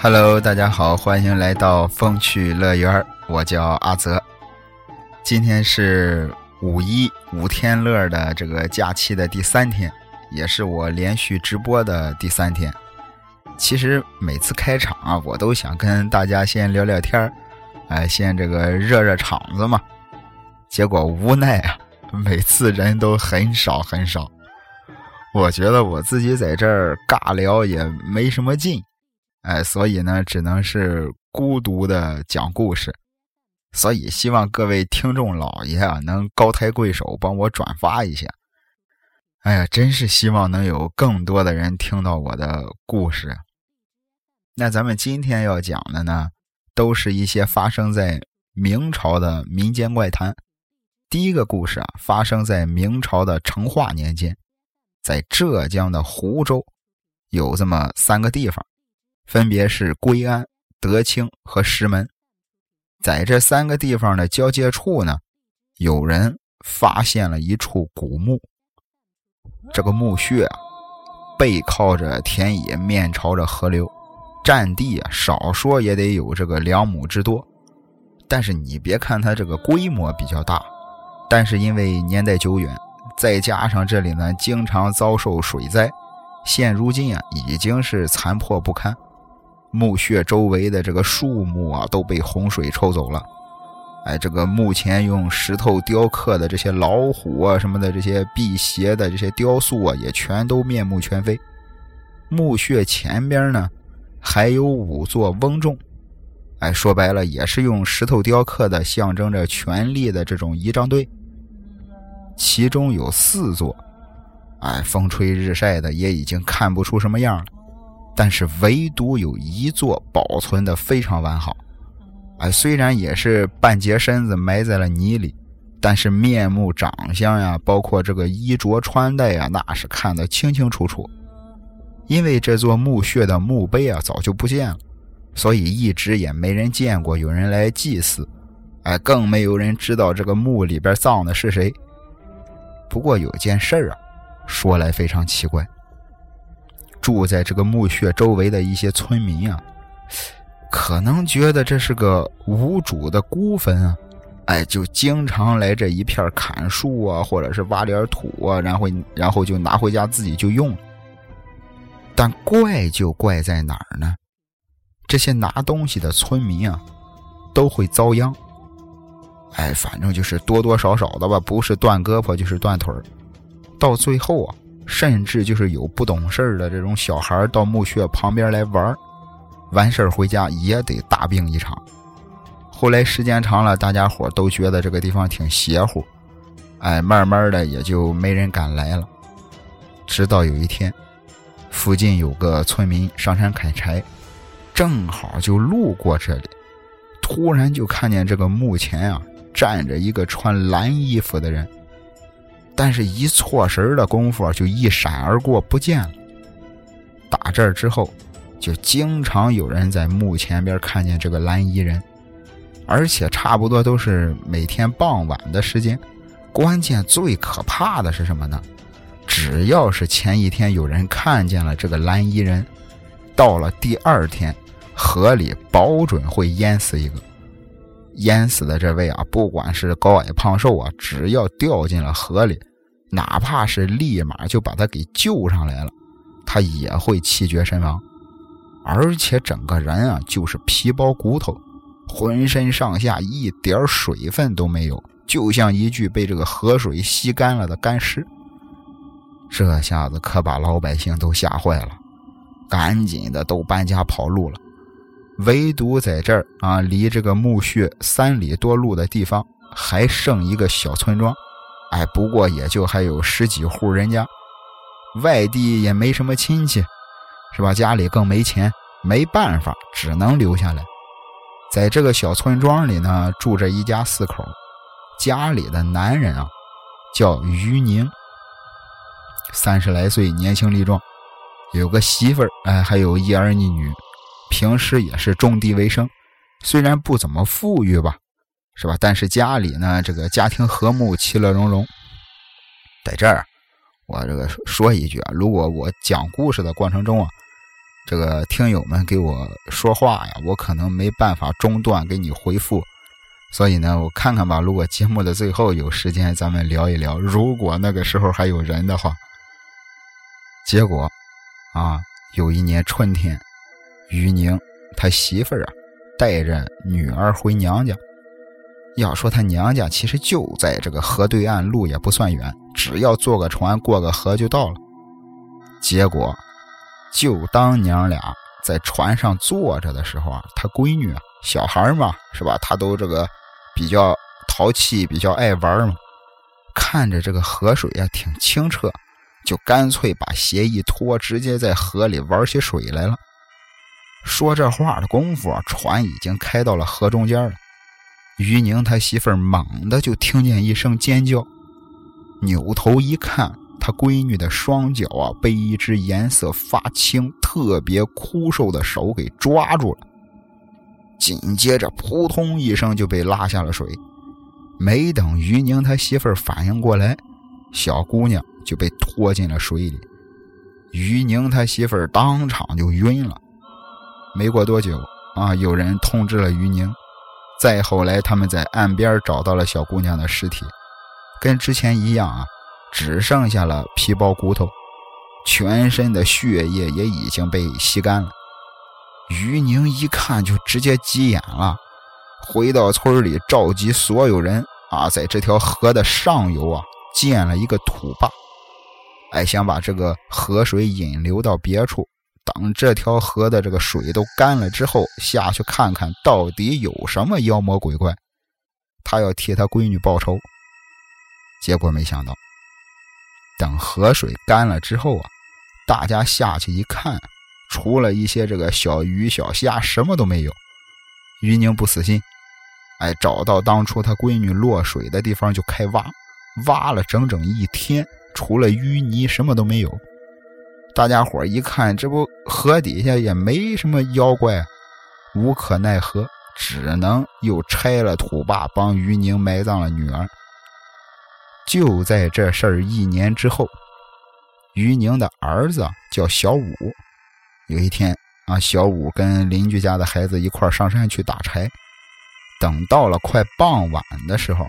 Hello，大家好，欢迎来到风趣乐园我叫阿泽。今天是五一五天乐的这个假期的第三天，也是我连续直播的第三天。其实每次开场啊，我都想跟大家先聊聊天哎，先这个热热场子嘛。结果无奈啊，每次人都很少很少。我觉得我自己在这儿尬聊也没什么劲，哎，所以呢，只能是孤独的讲故事。所以希望各位听众老爷啊，能高抬贵手，帮我转发一下。哎呀，真是希望能有更多的人听到我的故事。那咱们今天要讲的呢，都是一些发生在明朝的民间怪谈。第一个故事啊，发生在明朝的成化年间，在浙江的湖州，有这么三个地方，分别是归安、德清和石门。在这三个地方的交界处呢，有人发现了一处古墓。这个墓穴啊，背靠着田野，面朝着河流，占地啊，少说也得有这个两亩之多。但是你别看它这个规模比较大。但是因为年代久远，再加上这里呢经常遭受水灾，现如今啊已经是残破不堪。墓穴周围的这个树木啊都被洪水抽走了。哎，这个墓前用石头雕刻的这些老虎啊什么的这些辟邪的这些雕塑啊也全都面目全非。墓穴前边呢还有五座翁钟。哎，说白了也是用石头雕刻的，象征着权力的这种仪仗队。其中有四座，哎，风吹日晒的也已经看不出什么样了。但是唯独有一座保存的非常完好，哎，虽然也是半截身子埋在了泥里，但是面目长相呀，包括这个衣着穿戴呀，那是看得清清楚楚。因为这座墓穴的墓碑啊早就不见了，所以一直也没人见过有人来祭祀，哎，更没有人知道这个墓里边葬的是谁。不过有件事儿啊，说来非常奇怪。住在这个墓穴周围的一些村民啊，可能觉得这是个无主的孤坟啊，哎，就经常来这一片砍树啊，或者是挖点土啊，然后然后就拿回家自己就用。但怪就怪在哪儿呢？这些拿东西的村民啊，都会遭殃。哎，反正就是多多少少的吧，不是断胳膊就是断腿到最后啊，甚至就是有不懂事的这种小孩到墓穴旁边来玩完事回家也得大病一场。后来时间长了，大家伙都觉得这个地方挺邪乎，哎，慢慢的也就没人敢来了。直到有一天，附近有个村民上山砍柴，正好就路过这里，突然就看见这个墓前啊。站着一个穿蓝衣服的人，但是一错神的功夫就一闪而过不见了。打这儿之后，就经常有人在墓前边看见这个蓝衣人，而且差不多都是每天傍晚的时间。关键最可怕的是什么呢？只要是前一天有人看见了这个蓝衣人，到了第二天，河里保准会淹死一个。淹死的这位啊，不管是高矮胖瘦啊，只要掉进了河里，哪怕是立马就把他给救上来了，他也会气绝身亡，而且整个人啊就是皮包骨头，浑身上下一点水分都没有，就像一具被这个河水吸干了的干尸。这下子可把老百姓都吓坏了，赶紧的都搬家跑路了。唯独在这儿啊，离这个墓穴三里多路的地方，还剩一个小村庄，哎，不过也就还有十几户人家，外地也没什么亲戚，是吧？家里更没钱，没办法，只能留下来。在这个小村庄里呢，住着一家四口，家里的男人啊，叫于宁，三十来岁，年轻力壮，有个媳妇儿，哎，还有一儿一女。平时也是种地为生，虽然不怎么富裕吧，是吧？但是家里呢，这个家庭和睦，其乐融融。在这儿，我这个说一句啊，如果我讲故事的过程中啊，这个听友们给我说话呀，我可能没办法中断给你回复，所以呢，我看看吧。如果节目的最后有时间，咱们聊一聊。如果那个时候还有人的话，结果啊，有一年春天，于宁他媳妇儿啊带着女儿回娘家。要说他娘家其实就在这个河对岸，路也不算远，只要坐个船过个河就到了。结果，就当娘俩在船上坐着的时候啊，他闺女啊，小孩嘛，是吧？他都这个比较淘气，比较爱玩嘛。看着这个河水啊挺清澈，就干脆把鞋一脱，直接在河里玩起水来了。说这话的功夫，船已经开到了河中间了。于宁他媳妇儿猛地就听见一声尖叫，扭头一看，他闺女的双脚啊被一只颜色发青、特别枯瘦的手给抓住了，紧接着扑通一声就被拉下了水。没等于宁他媳妇儿反应过来，小姑娘就被拖进了水里，于宁他媳妇儿当场就晕了。没过多久啊，有人通知了于宁。再后来，他们在岸边找到了小姑娘的尸体，跟之前一样啊，只剩下了皮包骨头，全身的血液也已经被吸干了。于宁一看就直接急眼了，回到村里召集所有人啊，在这条河的上游啊建了一个土坝，哎，想把这个河水引流到别处。等这条河的这个水都干了之后，下去看看到底有什么妖魔鬼怪，他要替他闺女报仇。结果没想到，等河水干了之后啊，大家下去一看，除了一些这个小鱼小虾，什么都没有。于宁不死心，哎，找到当初他闺女落水的地方就开挖，挖了整整一天，除了淤泥什么都没有。大家伙一看，这不河底下也没什么妖怪，无可奈何，只能又拆了土坝，帮于宁埋葬了女儿。就在这事儿一年之后，于宁的儿子叫小五。有一天啊，小五跟邻居家的孩子一块上山去打柴，等到了快傍晚的时候，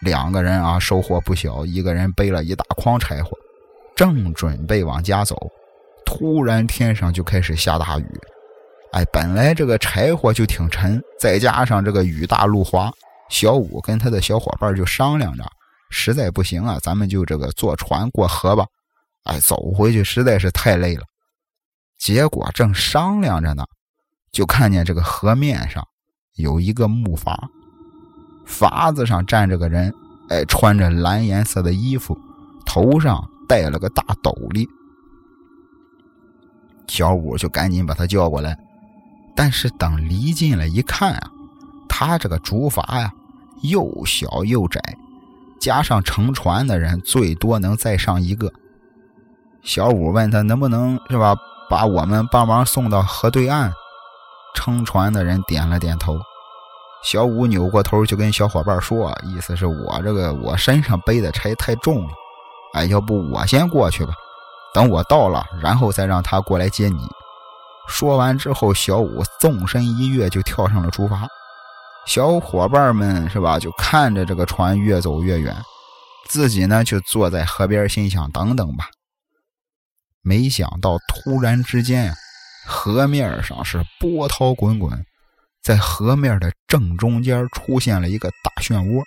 两个人啊收获不小，一个人背了一大筐柴火。正准备往家走，突然天上就开始下大雨。哎，本来这个柴火就挺沉，再加上这个雨大路滑，小五跟他的小伙伴就商量着，实在不行啊，咱们就这个坐船过河吧。哎，走回去实在是太累了。结果正商量着呢，就看见这个河面上有一个木筏，筏子上站着个人，哎，穿着蓝颜色的衣服，头上。带了个大斗笠，小五就赶紧把他叫过来。但是等离近了一看啊，他这个竹筏呀又小又窄，加上乘船的人最多能再上一个。小五问他能不能是吧，把我们帮忙送到河对岸？乘船的人点了点头。小五扭过头就跟小伙伴说，意思是我这个我身上背的柴太重了。哎，要不我先过去吧，等我到了，然后再让他过来接你。说完之后，小五纵身一跃，就跳上了竹筏。小伙伴们是吧，就看着这个船越走越远，自己呢就坐在河边，心想等等吧。没想到，突然之间，河面上是波涛滚滚，在河面的正中间出现了一个大漩涡，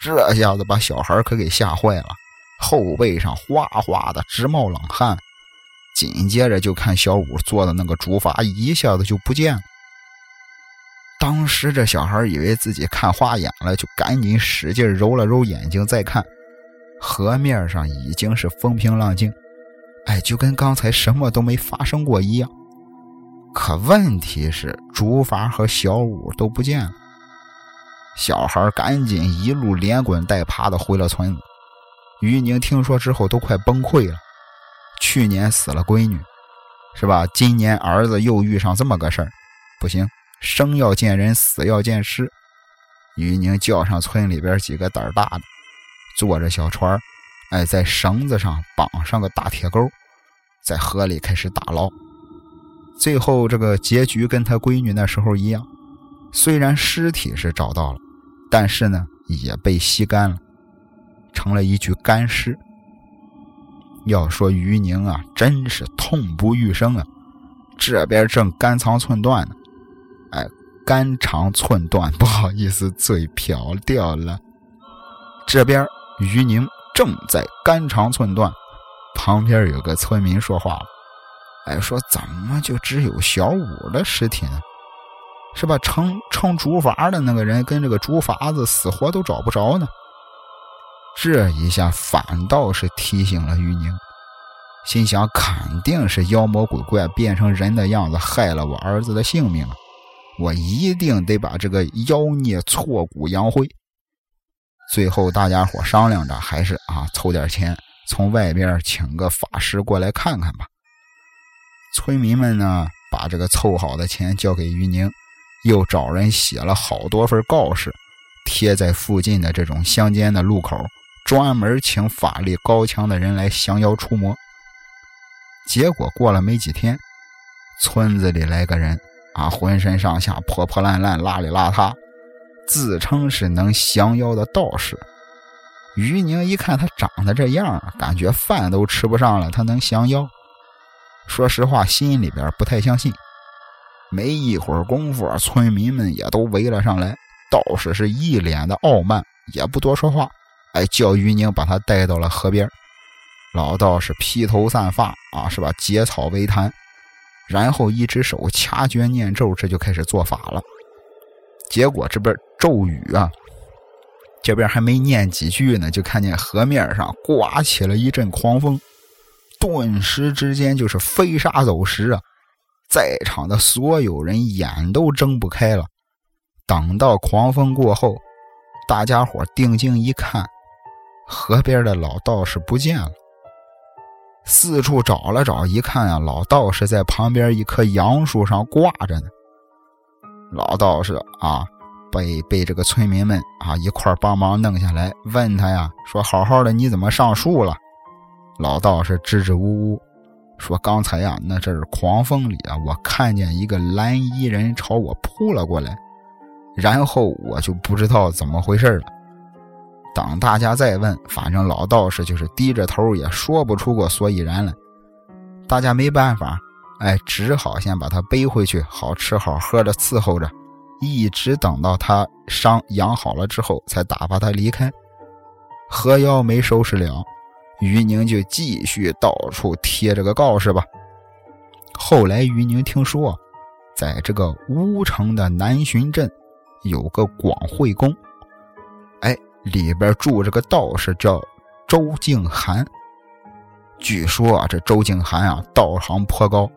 这下子把小孩可给吓坏了。后背上哗哗的直冒冷汗，紧接着就看小五坐的那个竹筏一下子就不见了。当时这小孩以为自己看花眼了，就赶紧使劲揉了揉眼睛，再看河面上已经是风平浪静，哎，就跟刚才什么都没发生过一样。可问题是，竹筏和小五都不见了。小孩赶紧一路连滚带爬的回了村子。于宁听说之后都快崩溃了。去年死了闺女，是吧？今年儿子又遇上这么个事儿，不行，生要见人，死要见尸。于宁叫上村里边几个胆儿大的，坐着小船哎，在绳子上绑上个大铁钩，在河里开始打捞。最后这个结局跟他闺女那时候一样，虽然尸体是找到了，但是呢也被吸干了，成了一具干尸。要说于宁啊，真是痛不欲生啊！这边正肝肠寸断呢，哎，肝肠寸断，不好意思，嘴瓢掉了。这边于宁正在肝肠寸断，旁边有个村民说话了，哎，说怎么就只有小五的尸体呢？是吧？称称竹筏的那个人跟这个竹筏子死活都找不着呢。这一下反倒是提醒了于宁，心想肯定是妖魔鬼怪变成人的样子害了我儿子的性命！我一定得把这个妖孽挫骨扬灰。最后大家伙商量着，还是啊凑点钱，从外边请个法师过来看看吧。村民们呢，把这个凑好的钱交给于宁，又找人写了好多份告示，贴在附近的这种乡间的路口。专门请法力高强的人来降妖除魔。结果过了没几天，村子里来个人啊，浑身上下破破烂烂、邋里邋遢，自称是能降妖的道士。于宁一看他长得这样，感觉饭都吃不上了，他能降妖？说实话，心里边不太相信。没一会儿功夫，村民们也都围了上来，道士是一脸的傲慢，也不多说话。哎，叫于宁把他带到了河边，老道士披头散发啊，是吧？结草为坛，然后一只手掐诀念咒，这就开始做法了。结果这边咒语啊，这边还没念几句呢，就看见河面上刮起了一阵狂风，顿时之间就是飞沙走石啊！在场的所有人眼都睁不开了。等到狂风过后，大家伙定睛一看。河边的老道士不见了，四处找了找，一看啊，老道士在旁边一棵杨树上挂着呢。老道士啊，被被这个村民们啊一块帮忙弄下来，问他呀，说：“好好的，你怎么上树了？”老道士支支吾吾说：“刚才呀，那阵狂风里啊，我看见一个蓝衣人朝我扑了过来，然后我就不知道怎么回事了。”等大家再问，反正老道士就是低着头，也说不出个所以然来。大家没办法，哎，只好先把他背回去，好吃好喝的伺候着，一直等到他伤养好了之后，才打发他离开。河妖没收拾了，于宁就继续到处贴这个告示吧。后来于宁听说，在这个乌城的南浔镇有个广惠宫，里边住着个道士，叫周静涵。据说啊，这周静涵啊，道行颇高。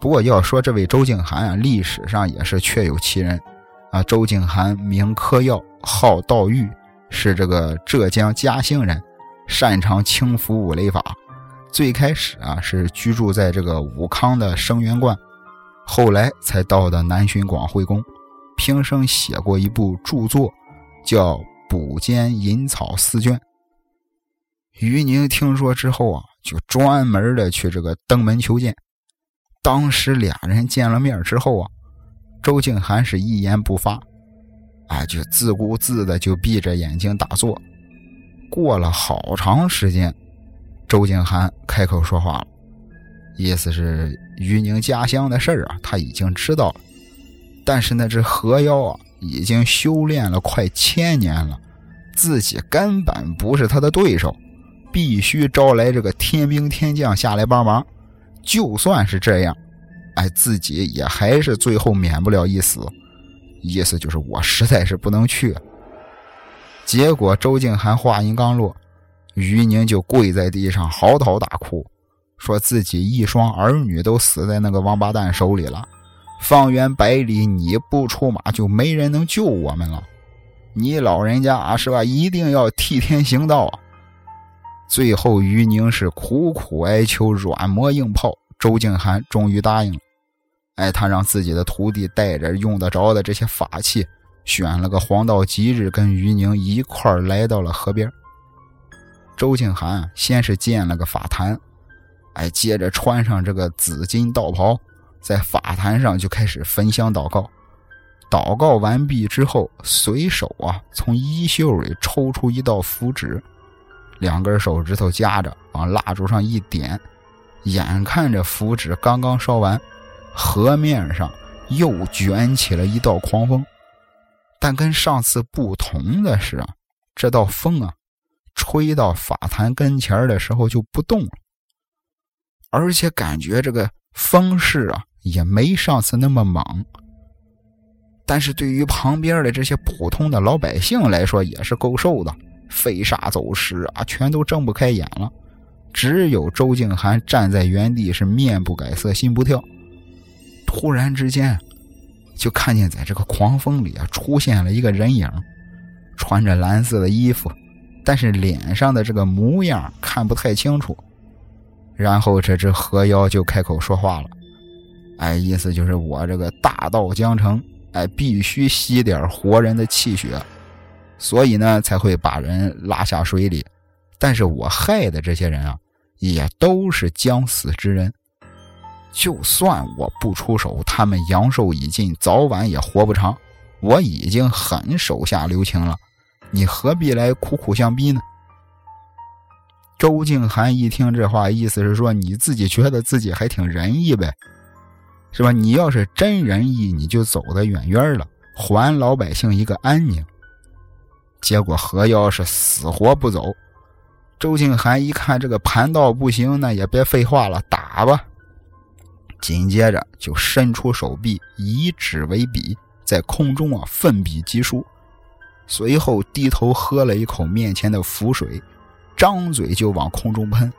不过要说这位周静涵啊，历史上也是确有其人啊。周静涵名柯耀，号道玉，是这个浙江嘉兴人，擅长轻浮五雷法。最开始啊，是居住在这个武康的生源观，后来才到的南浔广惠宫。平生写过一部著作，叫。补间引草四卷。于宁听说之后啊，就专门的去这个登门求见。当时俩人见了面之后啊，周静涵是一言不发，啊，就自顾自的就闭着眼睛打坐。过了好长时间，周静涵开口说话了，意思是于宁家乡的事儿啊，他已经知道了。但是那只河妖啊。已经修炼了快千年了，自己根本不是他的对手，必须招来这个天兵天将下来帮忙。就算是这样，哎，自己也还是最后免不了一死。意思就是我实在是不能去。结果周静涵话音刚落，于宁就跪在地上嚎啕大哭，说自己一双儿女都死在那个王八蛋手里了。方圆百里，你不出马就没人能救我们了。你老人家啊，是吧？一定要替天行道啊！最后，于宁是苦苦哀求，软磨硬泡，周静涵终于答应了。哎，他让自己的徒弟带着用得着的这些法器，选了个黄道吉日，跟于宁一块来到了河边。周静涵先是建了个法坛，哎，接着穿上这个紫金道袍。在法坛上就开始焚香祷告。祷告完毕之后，随手啊从衣袖里抽出一道符纸，两根手指头夹着，往蜡烛上一点，眼看着符纸刚刚烧完，河面上又卷起了一道狂风。但跟上次不同的是啊，这道风啊，吹到法坛跟前的时候就不动了，而且感觉这个风势啊也没上次那么猛。但是对于旁边的这些普通的老百姓来说，也是够受的，飞沙走石啊，全都睁不开眼了。只有周静涵站在原地，是面不改色，心不跳。突然之间，就看见在这个狂风里啊，出现了一个人影，穿着蓝色的衣服，但是脸上的这个模样看不太清楚。然后这只河妖就开口说话了，哎，意思就是我这个大道将成。哎，必须吸点活人的气血，所以呢才会把人拉下水里。但是我害的这些人啊，也都是将死之人。就算我不出手，他们阳寿已尽，早晚也活不长。我已经很手下留情了，你何必来苦苦相逼呢？周静涵一听这话，意思是说你自己觉得自己还挺仁义呗。是吧？你要是真仁义，你就走得远远了，还老百姓一个安宁。结果何妖是死活不走。周静涵一看这个盘道不行，那也别废话了，打吧。紧接着就伸出手臂，以指为笔，在空中啊奋笔疾书，随后低头喝了一口面前的符水，张嘴就往空中喷。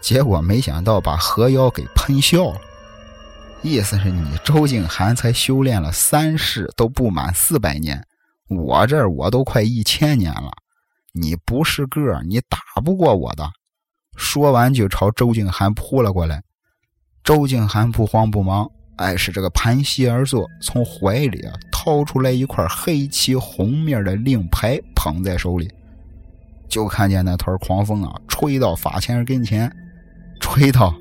结果没想到把何妖给喷笑了。意思是你周静涵才修炼了三世都不满四百年，我这我都快一千年了，你不是个你打不过我的。说完就朝周静涵扑了过来。周静涵不慌不忙，哎，是这个盘膝而坐，从怀里啊掏出来一块黑漆红面的令牌，捧在手里，就看见那团狂风啊吹到法前跟前，吹到。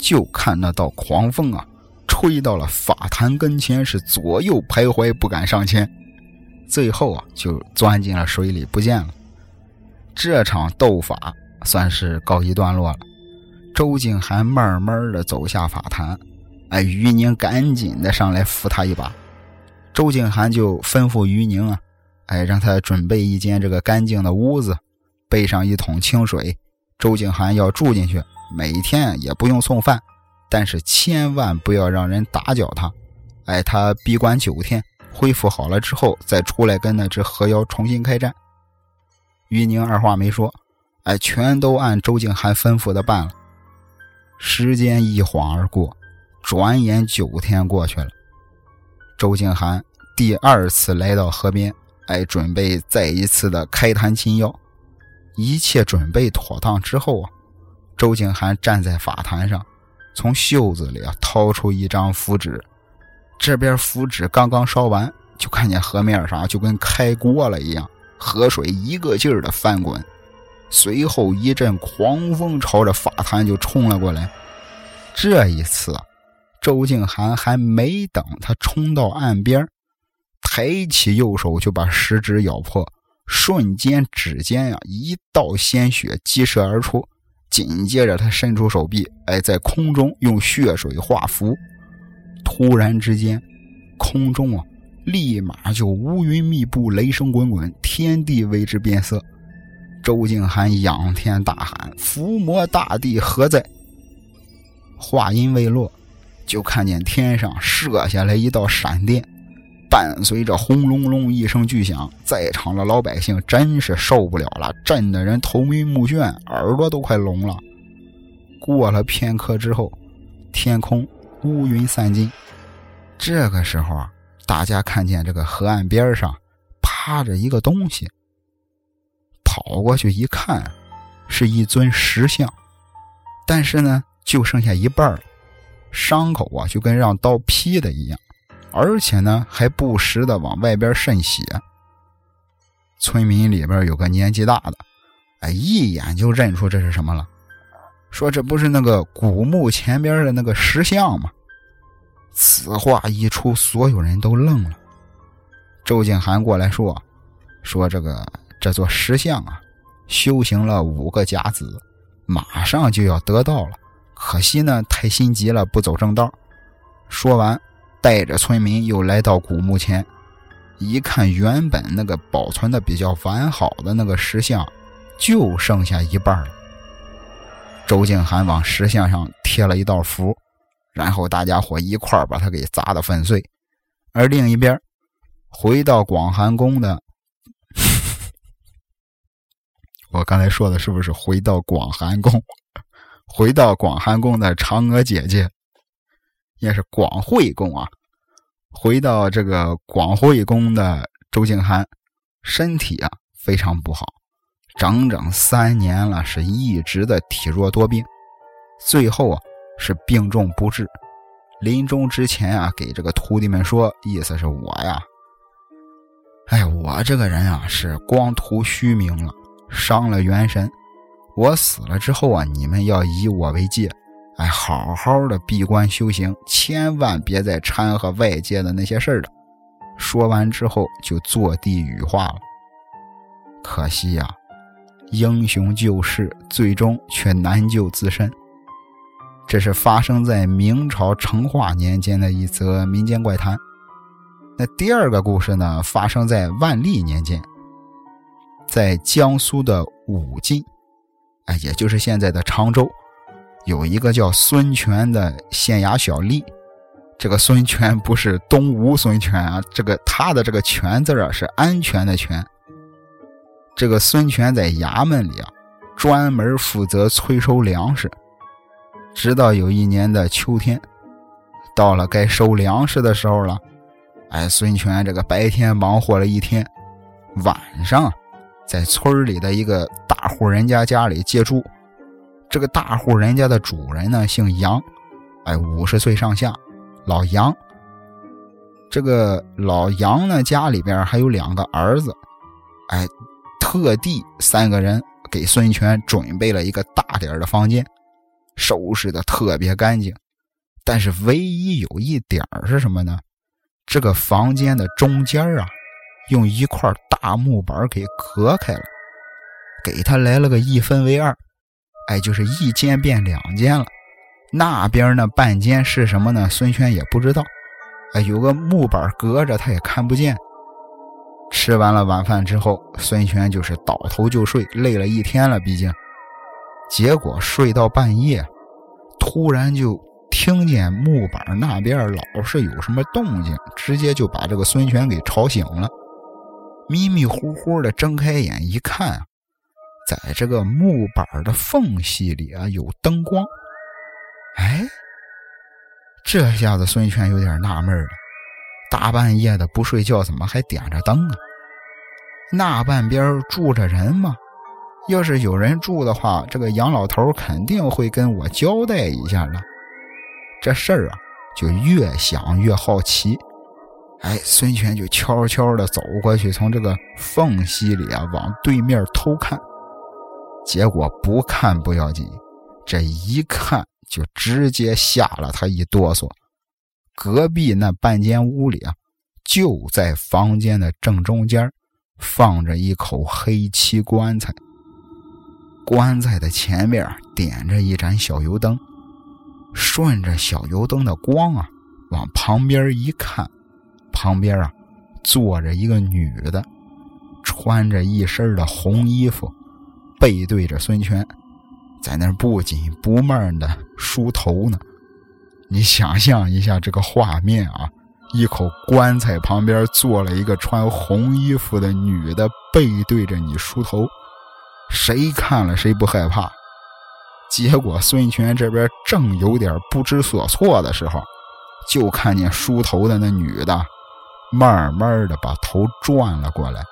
就看那道狂风啊，吹到了法坛跟前，是左右徘徊，不敢上前，最后啊，就钻进了水里不见了。这场斗法算是告一段落了。周静涵慢慢的走下法坛，哎，于宁赶紧的上来扶他一把。周静涵就吩咐于宁啊，哎，让他准备一间这个干净的屋子，备上一桶清水，周静涵要住进去。每天也不用送饭，但是千万不要让人打搅他。哎，他闭关九天，恢复好了之后再出来跟那只河妖重新开战。于宁二话没说，哎，全都按周静涵吩咐的办了。时间一晃而过，转眼九天过去了。周静涵第二次来到河边，哎，准备再一次的开坛擒妖。一切准备妥当之后啊。周静涵站在法坛上，从袖子里啊掏出一张符纸，这边符纸刚刚烧完，就看见河面上就跟开锅了一样，河水一个劲儿的翻滚，随后一阵狂风朝着法坛就冲了过来。这一次，周静涵还没等他冲到岸边，抬起右手就把食指咬破，瞬间指尖呀一道鲜血激射而出。紧接着，他伸出手臂，哎，在空中用血水画符。突然之间，空中啊，立马就乌云密布，雷声滚滚，天地为之变色。周静涵仰天大喊：“伏魔大帝何在？”话音未落，就看见天上射下来一道闪电。伴随着轰隆隆一声巨响，在场的老百姓真是受不了了，震得人头晕目眩，耳朵都快聋了。过了片刻之后，天空乌云散尽。这个时候啊，大家看见这个河岸边上趴着一个东西，跑过去一看，是一尊石像，但是呢，就剩下一半了伤口啊，就跟让刀劈的一样。而且呢，还不时的往外边渗血。村民里边有个年纪大的，哎，一眼就认出这是什么了。说这不是那个古墓前边的那个石像吗？此话一出，所有人都愣了。周静涵过来说：“说这个这座石像啊，修行了五个甲子，马上就要得到了，可惜呢，太心急了，不走正道。”说完，带着村民又来到古墓前，一看，原本那个保存的比较完好的那个石像，就剩下一半了。周静涵往石像上贴了一道符。然后大家伙一块把它给砸得粉碎，而另一边，回到广寒宫的，我刚才说的是不是回到广寒宫？回到广寒宫的嫦娥姐姐，也是广惠宫啊。回到这个广惠宫的周静涵，身体啊非常不好，整整三年了，是一直的体弱多病，最后啊。是病重不治，临终之前啊，给这个徒弟们说，意思是我呀，哎，我这个人啊是光图虚名了，伤了元神。我死了之后啊，你们要以我为戒，哎，好好的闭关修行，千万别再掺和外界的那些事儿了。说完之后就坐地羽化了。可惜呀，英雄救世，最终却难救自身。这是发生在明朝成化年间的一则民间怪谈。那第二个故事呢，发生在万历年间，在江苏的武进，哎，也就是现在的常州，有一个叫孙权的县衙小吏。这个孙权不是东吴孙权啊，这个他的这个“权”字啊是安全的“权”。这个孙权在衙门里啊，专门负责催收粮食。直到有一年的秋天，到了该收粮食的时候了。哎，孙权这个白天忙活了一天，晚上在村里的一个大户人家家里借住。这个大户人家的主人呢，姓杨，哎，五十岁上下，老杨。这个老杨呢，家里边还有两个儿子，哎，特地三个人给孙权准备了一个大点的房间。收拾的特别干净，但是唯一有一点是什么呢？这个房间的中间啊，用一块大木板给隔开了，给他来了个一分为二，哎，就是一间变两间了。那边呢半间是什么呢？孙权也不知道，哎，有个木板隔着，他也看不见。吃完了晚饭之后，孙权就是倒头就睡，累了一天了，毕竟。结果睡到半夜，突然就听见木板那边老是有什么动静，直接就把这个孙权给吵醒了。迷迷糊糊的睁开眼一看，在这个木板的缝隙里啊有灯光。哎，这下子孙权有点纳闷了：大半夜的不睡觉，怎么还点着灯啊？那半边住着人吗？要是有人住的话，这个杨老头肯定会跟我交代一下的。这事儿啊，就越想越好奇。哎，孙权就悄悄的走过去，从这个缝隙里啊往对面偷看。结果不看不要紧，这一看就直接吓了他一哆嗦。隔壁那半间屋里啊，就在房间的正中间，放着一口黑漆棺材。棺材的前面点着一盏小油灯，顺着小油灯的光啊，往旁边一看，旁边啊坐着一个女的，穿着一身的红衣服，背对着孙权，在那不紧不慢的梳头呢。你想象一下这个画面啊，一口棺材旁边坐了一个穿红衣服的女的，背对着你梳头。谁看了谁不害怕？结果孙权这边正有点不知所措的时候，就看见梳头的那女的，慢慢的把头转了过来。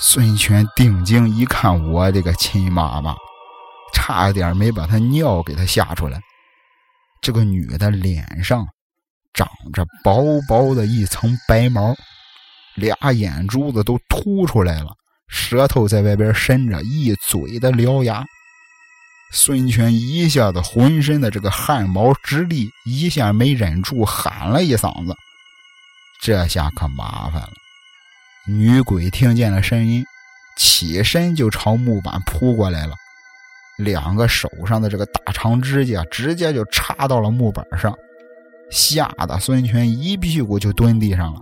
孙权定睛一看，我的个亲妈妈，差点没把他尿给他吓出来。这个女的脸上长着薄薄的一层白毛，俩眼珠子都凸出来了。舌头在外边伸着，一嘴的獠牙。孙权一下子浑身的这个汗毛直立，一下没忍住喊了一嗓子。这下可麻烦了。女鬼听见了声音，起身就朝木板扑过来了，两个手上的这个大长指甲直接就插到了木板上，吓得孙权一屁股就蹲地上了。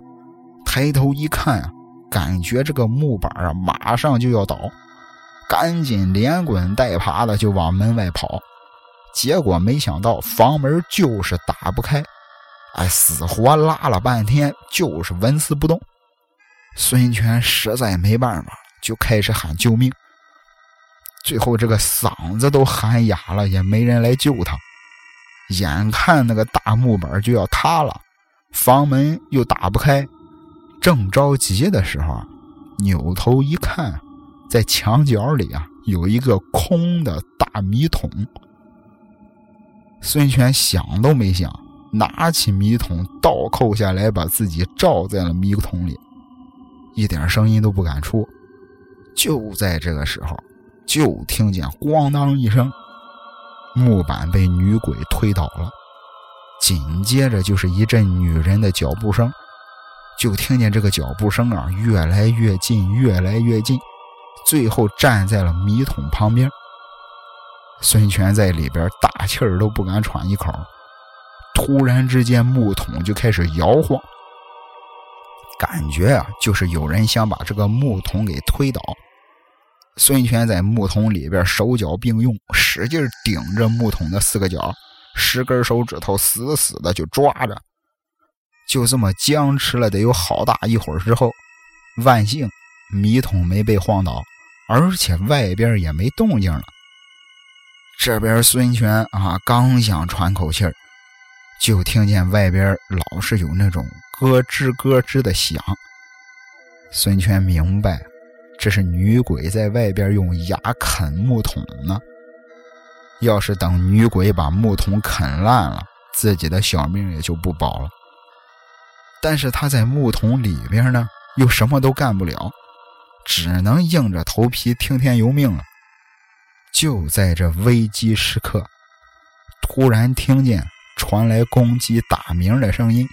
抬头一看啊，感觉这个木板啊马上就要倒，赶紧连滚带爬的就往门外跑，结果没想到房门就是打不开。哎，死活拉了半天，就是纹丝不动。孙权实在没办法，就开始喊救命。最后这个嗓子都喊哑了，也没人来救他。眼看那个大木板就要塌了，房门又打不开，正着急的时候，扭头一看，在墙角里啊有一个空的大米桶。孙权想都没想。拿起米桶倒扣下来，把自己罩在了米桶里，一点声音都不敢出。就在这个时候，就听见“咣当”一声，木板被女鬼推倒了。紧接着就是一阵女人的脚步声，就听见这个脚步声啊越来越近，越来越近，最后站在了米桶旁边。孙权在里边大气儿都不敢喘一口。突然之间，木桶就开始摇晃，感觉啊，就是有人想把这个木桶给推倒。孙权在木桶里边手脚并用，使劲顶着木桶的四个角，十根手指头死死的就抓着。就这么僵持了得有好大一会儿之后，万幸米桶没被晃倒，而且外边也没动静了。这边孙权啊，刚想喘口气儿。就听见外边老是有那种咯吱咯吱的响。孙权明白，这是女鬼在外边用牙啃木桶呢。要是等女鬼把木桶啃烂了，自己的小命也就不保了。但是他在木桶里边呢，又什么都干不了，只能硬着头皮听天由命了。就在这危机时刻，突然听见。传来公鸡打鸣的声音，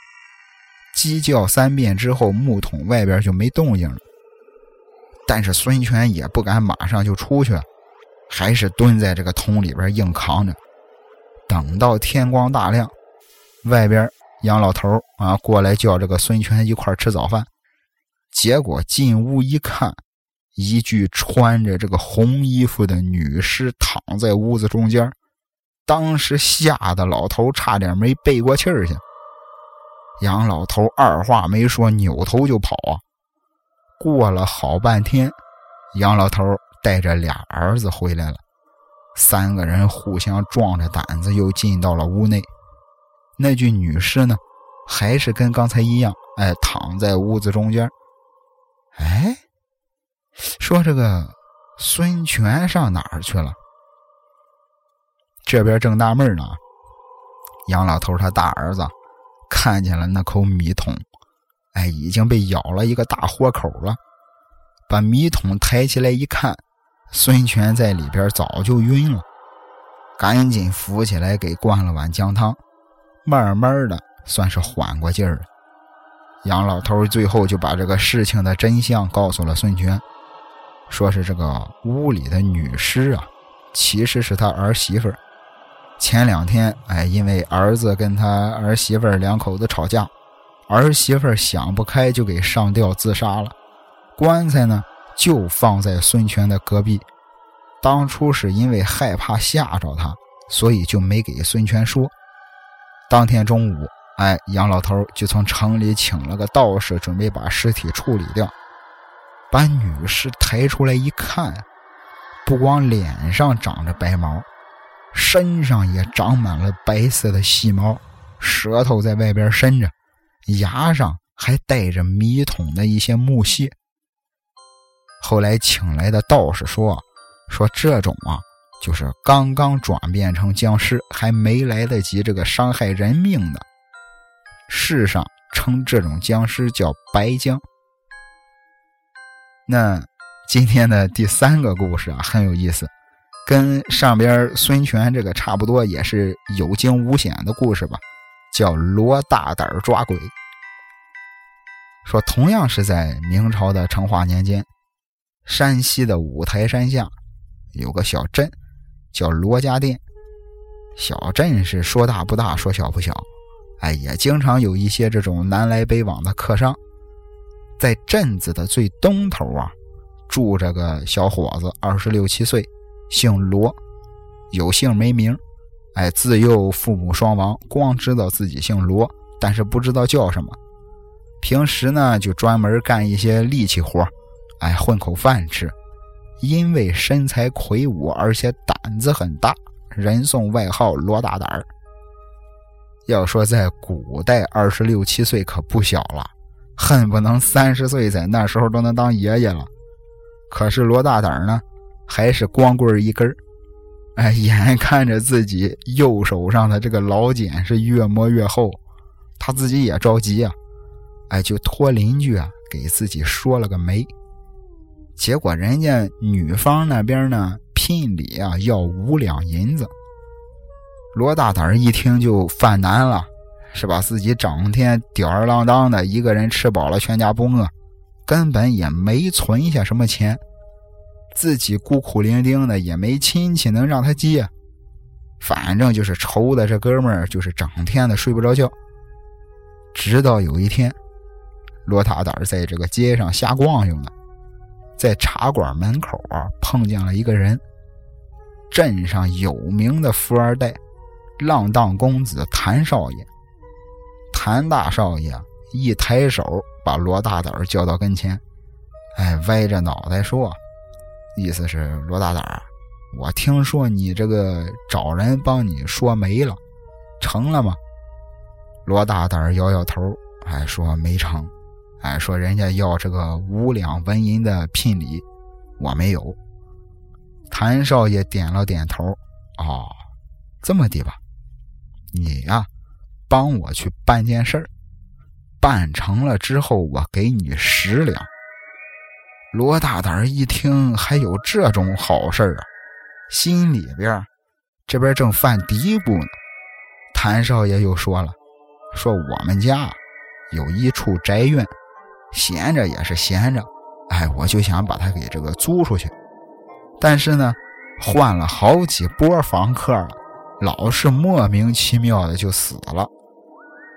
鸡叫三遍之后，木桶外边就没动静了。但是孙权也不敢马上就出去，还是蹲在这个桶里边硬扛着。等到天光大亮，外边杨老头啊过来叫这个孙权一块吃早饭。结果进屋一看，一具穿着这个红衣服的女尸躺在屋子中间。当时吓得老头差点没背过气儿去。杨老头二话没说，扭头就跑啊！过了好半天，杨老头带着俩儿子回来了。三个人互相壮着胆子又进到了屋内。那具女尸呢，还是跟刚才一样，哎，躺在屋子中间。哎，说这个孙权上哪儿去了？这边正纳闷呢，杨老头他大儿子看见了那口米桶，哎，已经被咬了一个大豁口了。把米桶抬起来一看，孙权在里边早就晕了，赶紧扶起来给灌了碗姜汤，慢慢的算是缓过劲儿了。杨老头最后就把这个事情的真相告诉了孙权，说是这个屋里的女尸啊，其实是他儿媳妇儿。前两天，哎，因为儿子跟他儿媳妇两口子吵架，儿媳妇想不开就给上吊自杀了。棺材呢，就放在孙权的隔壁。当初是因为害怕吓着他，所以就没给孙权说。当天中午，哎，杨老头就从城里请了个道士，准备把尸体处理掉。把女尸抬出来一看，不光脸上长着白毛。身上也长满了白色的细毛，舌头在外边伸着，牙上还带着米桶的一些木屑。后来请来的道士说：“说这种啊，就是刚刚转变成僵尸，还没来得及这个伤害人命的。世上称这种僵尸叫白僵。”那今天的第三个故事啊，很有意思。跟上边孙权这个差不多，也是有惊无险的故事吧，叫罗大胆抓鬼。说同样是在明朝的成化年间，山西的五台山下有个小镇叫罗家店。小镇是说大不大，说小不小，哎，也经常有一些这种南来北往的客商。在镇子的最东头啊，住着个小伙子，二十六七岁，姓罗，有姓没名。哎，自幼父母双亡，光知道自己姓罗，但是不知道叫什么。平时呢，就专门干一些力气活哎，混口饭吃。因为身材魁梧，而且胆子很大，人送外号“罗大胆儿”。要说在古代，二十六七岁可不小了。恨不能三十岁在那时候都能当爷爷了，可是罗大胆儿呢，还是光棍一根哎，眼看着自己右手上的这个老茧是越磨越厚，他自己也着急啊！哎，就托邻居啊给自己说了个媒。结果人家女方那边呢聘礼啊要五两银子，罗大胆一听就犯难了。是吧？自己整天吊儿郎当的，一个人吃饱了全家不饿，根本也没存下什么钱，自己孤苦伶仃的，也没亲戚能让他借，反正就是愁的这哥们儿就是整天的睡不着觉。直到有一天，罗大胆在这个街上瞎逛悠呢，在茶馆门口啊碰见了一个人，镇上有名的富二代，浪荡公子谭少爷。谭大少爷一抬手，把罗大胆叫到跟前，哎，歪着脑袋说：“意思是罗大胆我听说你这个找人帮你说媒了，成了吗？”罗大胆摇摇头，哎，说没成，哎，说人家要这个五两纹银的聘礼，我没有。谭少爷点了点头，哦，这么的吧，你呀。帮我去办件事儿，办成了之后，我给你十两。罗大胆一听还有这种好事啊，心里边这边正犯嘀咕呢。谭少爷又说了：“说我们家有一处宅院，闲着也是闲着，哎，我就想把它给这个租出去。但是呢，换了好几波房客了。”老是莫名其妙的就死了。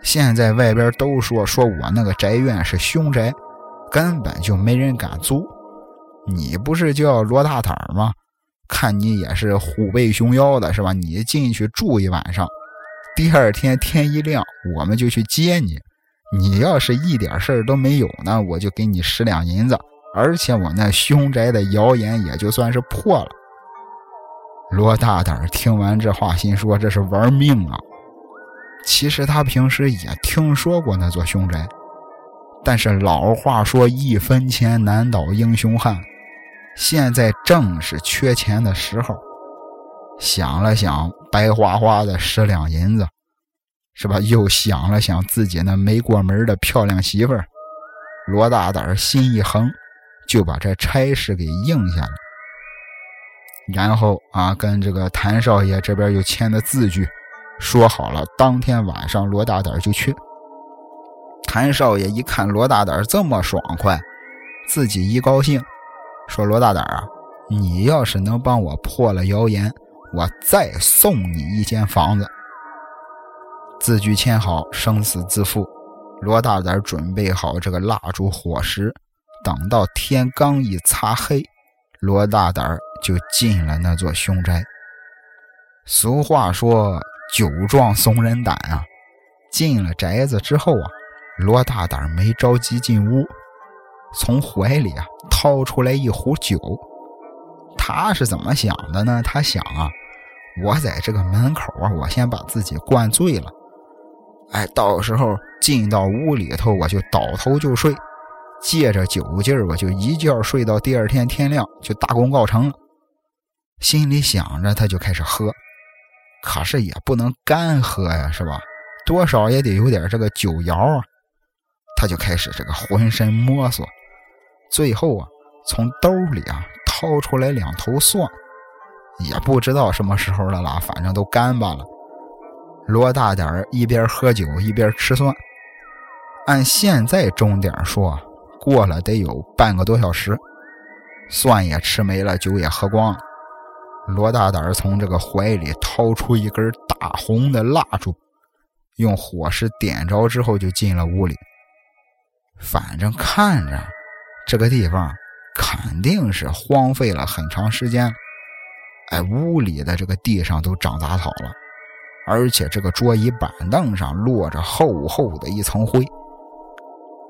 现在外边都说说我那个宅院是凶宅，根本就没人敢租。你不是叫罗大胆吗？看你也是虎背熊腰的，是吧？你进去住一晚上，第二天天一亮，我们就去接你。你要是一点事儿都没有呢，我就给你十两银子，而且我那凶宅的谣言也就算是破了。罗大胆听完这话，心说：“这是玩命啊！”其实他平时也听说过那座凶宅，但是老话说“一分钱难倒英雄汉”，现在正是缺钱的时候。想了想，白花花的十两银子，是吧？又想了想自己那没过门的漂亮媳妇儿，罗大胆心一横，就把这差事给应下了。然后啊，跟这个谭少爷这边又签的字据，说好了，当天晚上罗大胆就去。谭少爷一看罗大胆这么爽快，自己一高兴，说：“罗大胆啊，你要是能帮我破了谣言，我再送你一间房子。”字据签好，生死自负。罗大胆准备好这个蜡烛火石，等到天刚一擦黑，罗大胆就进了那座凶宅。俗话说“酒壮怂人胆”啊，进了宅子之后啊，罗大胆没着急进屋，从怀里啊掏出来一壶酒。他是怎么想的呢？他想啊，我在这个门口啊，我先把自己灌醉了，哎，到时候进到屋里头，我就倒头就睡，借着酒劲儿，我就一觉睡到第二天天亮，就大功告成了。心里想着，他就开始喝，可是也不能干喝呀，是吧？多少也得有点这个酒肴啊。他就开始这个浑身摸索，最后啊，从兜里啊掏出来两头蒜，也不知道什么时候了啦，反正都干巴了。罗大点儿一边喝酒一边吃蒜，按现在钟点说，过了得有半个多小时，蒜也吃没了，酒也喝光了。罗大胆从这个怀里掏出一根大红的蜡烛，用火石点着之后就进了屋里。反正看着这个地方肯定是荒废了很长时间。哎，屋里的这个地上都长杂草了，而且这个桌椅板凳上落着厚厚的一层灰。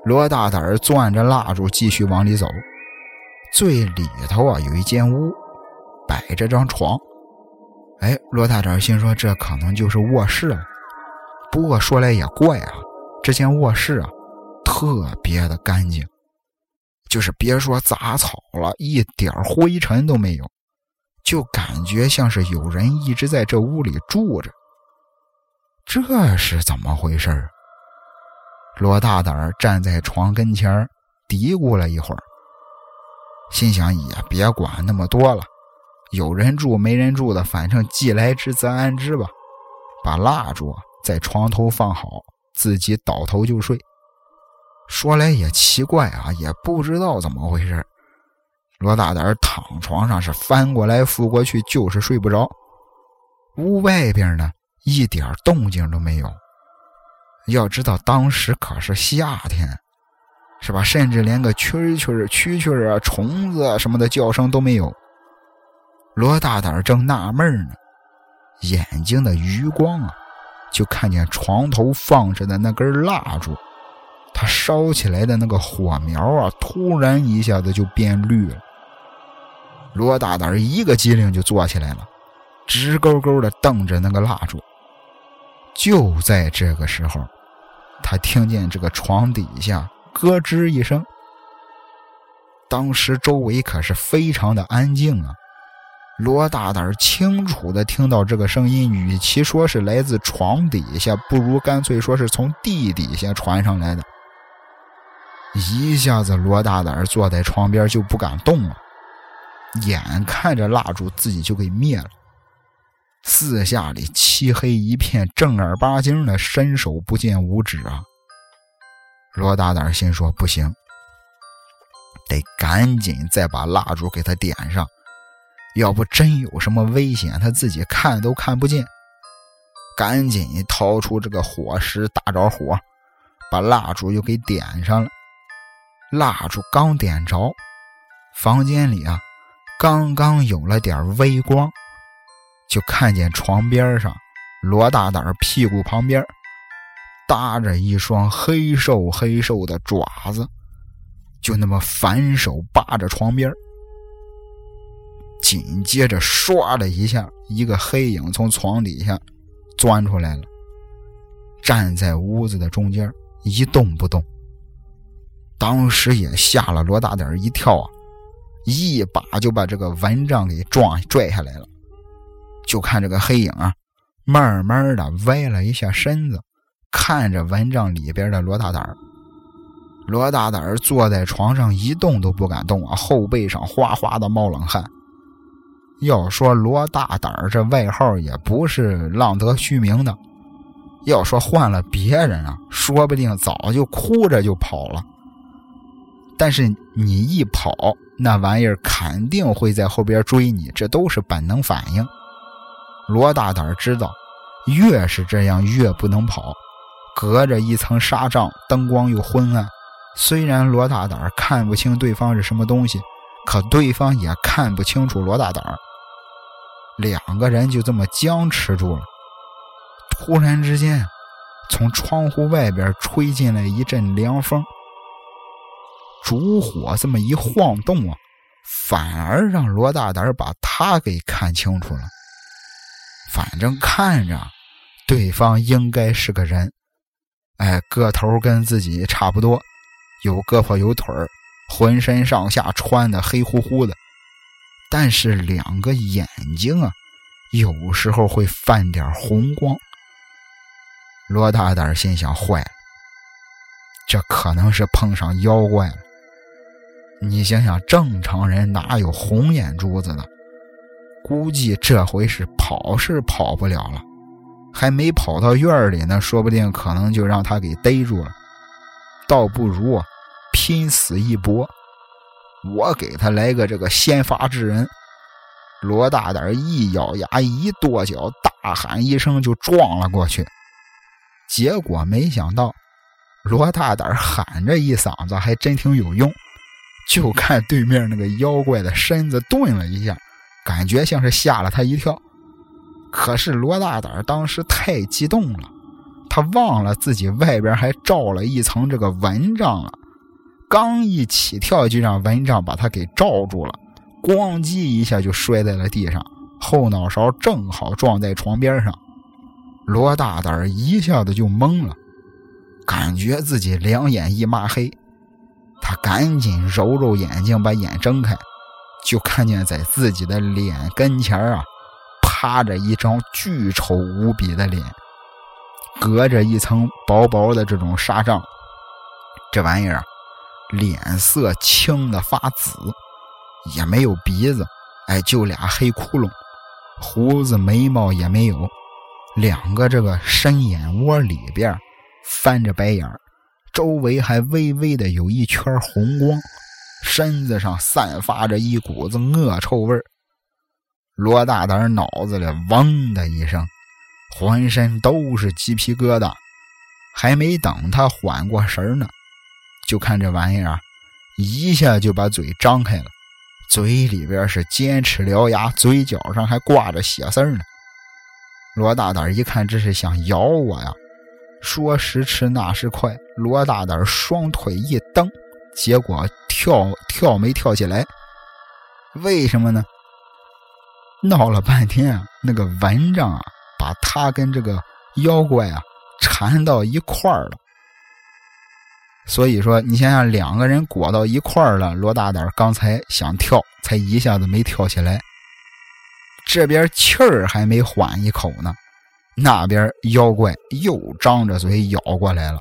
罗大胆儿攥着蜡烛继续往里走，最里头啊有一间屋。摆着张床，哎，罗大胆心说这可能就是卧室了。不过说来也怪啊，这间卧室啊特别的干净，就是别说杂草了，一点灰尘都没有，就感觉像是有人一直在这屋里住着。这是怎么回事罗大胆站在床跟前嘀咕了一会儿，心想也别管那么多了。有人住没人住的，反正既来之则安之吧。把蜡烛在床头放好，自己倒头就睡。说来也奇怪啊，也不知道怎么回事。罗大胆躺床上是翻过来覆过去，就是睡不着。屋外边呢，一点动静都没有。要知道当时可是夏天，是吧？甚至连个蛐蛐、蛐蛐啊、虫子啊什么的叫声都没有。罗大胆正纳闷呢，眼睛的余光啊，就看见床头放着的那根蜡烛，它烧起来的那个火苗啊，突然一下子就变绿了。罗大胆一个机灵就坐起来了，直勾勾的瞪着那个蜡烛。就在这个时候，他听见这个床底下咯吱一声。当时周围可是非常的安静啊。罗大胆清楚的听到这个声音，与其说是来自床底下，不如干脆说是从地底下传上来的。一下子，罗大胆坐在床边就不敢动了，眼看着蜡烛自己就给灭了，四下里漆黑一片，正儿八经的伸手不见五指啊！罗大胆心说：不行，得赶紧再把蜡烛给他点上。要不真有什么危险，他自己看都看不见。赶紧掏出这个火石，打着火，把蜡烛又给点上了。蜡烛刚点着，房间里啊，刚刚有了点微光，就看见床边上罗大胆屁股旁边搭着一双黑瘦黑瘦的爪子，就那么反手扒着床边紧接着，唰的一下，一个黑影从床底下钻出来了，站在屋子的中间，一动不动。当时也吓了罗大胆一跳啊，一把就把这个蚊帐给撞拽下来了。就看这个黑影啊，慢慢的歪了一下身子，看着蚊帐里边的罗大胆罗大胆坐在床上一动都不敢动啊，后背上哗哗的冒冷汗。要说罗大胆这外号也不是浪得虚名的。要说换了别人啊，说不定早就哭着就跑了。但是你一跑，那玩意儿肯定会在后边追你，这都是本能反应。罗大胆知道，越是这样越不能跑，隔着一层纱帐，灯光又昏暗。虽然罗大胆看不清对方是什么东西，可对方也看不清楚罗大胆。两个人就这么僵持住了。突然之间，从窗户外边吹进来一阵凉风，烛火这么一晃动啊，反而让罗大胆把他给看清楚了。反正看着对方应该是个人，哎，个头跟自己差不多，有胳膊有腿浑身上下穿的黑乎乎的。但是两个眼睛啊，有时候会泛点红光。罗大胆心想：坏了，这可能是碰上妖怪了。你想想，正常人哪有红眼珠子的？估计这回是跑是跑不了了，还没跑到院里呢，说不定可能就让他给逮住了。倒不如，拼死一搏，我给他来个这个先发制人。罗大胆一咬牙，一跺脚，大喊一声就撞了过去。结果没想到，罗大胆喊这一嗓子还真挺有用。就看对面那个妖怪的身子顿了一下，感觉像是吓了他一跳。可是罗大胆当时太激动了，他忘了自己外边还罩了一层这个蚊帐了。刚一起跳，就让蚊帐把他给罩住了，咣叽一下就摔在了地上，后脑勺正好撞在床边上。罗大胆一下子就懵了，感觉自己两眼一抹黑。他赶紧揉揉眼睛，把眼睁开，就看见在自己的脸跟前啊，趴着一张巨丑无比的脸，隔着一层薄薄的这种纱帐。这玩意儿，脸色青的发紫，也没有鼻子，哎，就俩黑窟窿，胡子眉毛也没有，两个这个深眼窝里边翻着白眼儿。周围还微微的有一圈红光，身子上散发着一股子恶臭味罗大胆脑子里嗡的一声，浑身都是鸡皮疙瘩。还没等他缓过神呢，就看这玩意儿一下就把嘴张开了，嘴里边是尖齿獠牙，嘴角上还挂着血丝呢。罗大胆一看，这是想咬我呀！说时迟，那时快，罗大胆双腿一蹬，结果跳跳没跳起来。为什么呢？闹了半天啊，那个蚊帐啊，把他跟这个妖怪啊缠到一块儿了。所以说，你想想，两个人裹到一块儿了，罗大胆刚才想跳，才一下子没跳起来，这边气儿还没缓一口呢。那边妖怪又张着嘴咬过来了，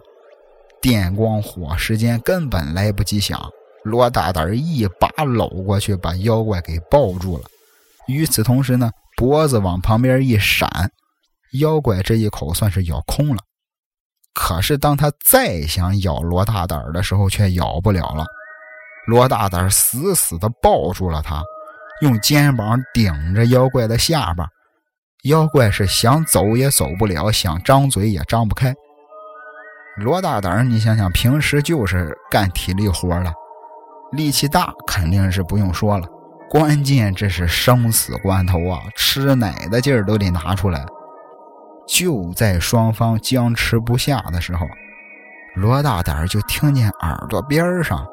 电光火石间根本来不及想，罗大胆一把搂过去，把妖怪给抱住了。与此同时呢，脖子往旁边一闪，妖怪这一口算是咬空了。可是当他再想咬罗大胆的时候，却咬不了了。罗大胆死死的抱住了他，用肩膀顶着妖怪的下巴。妖怪是想走也走不了，想张嘴也张不开。罗大胆，你想想，平时就是干体力活了，力气大，肯定是不用说了。关键这是生死关头啊，吃奶的劲儿都得拿出来。就在双方僵持不下的时候，罗大胆就听见耳朵边上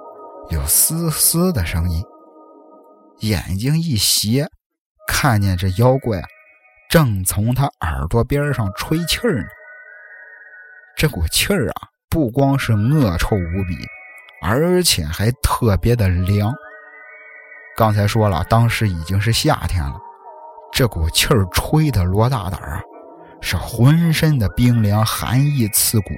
有嘶嘶的声音，眼睛一斜，看见这妖怪。正从他耳朵边上吹气儿呢，这股气儿啊，不光是恶臭无比，而且还特别的凉。刚才说了，当时已经是夏天了，这股气儿吹的罗大胆啊，是浑身的冰凉，寒意刺骨。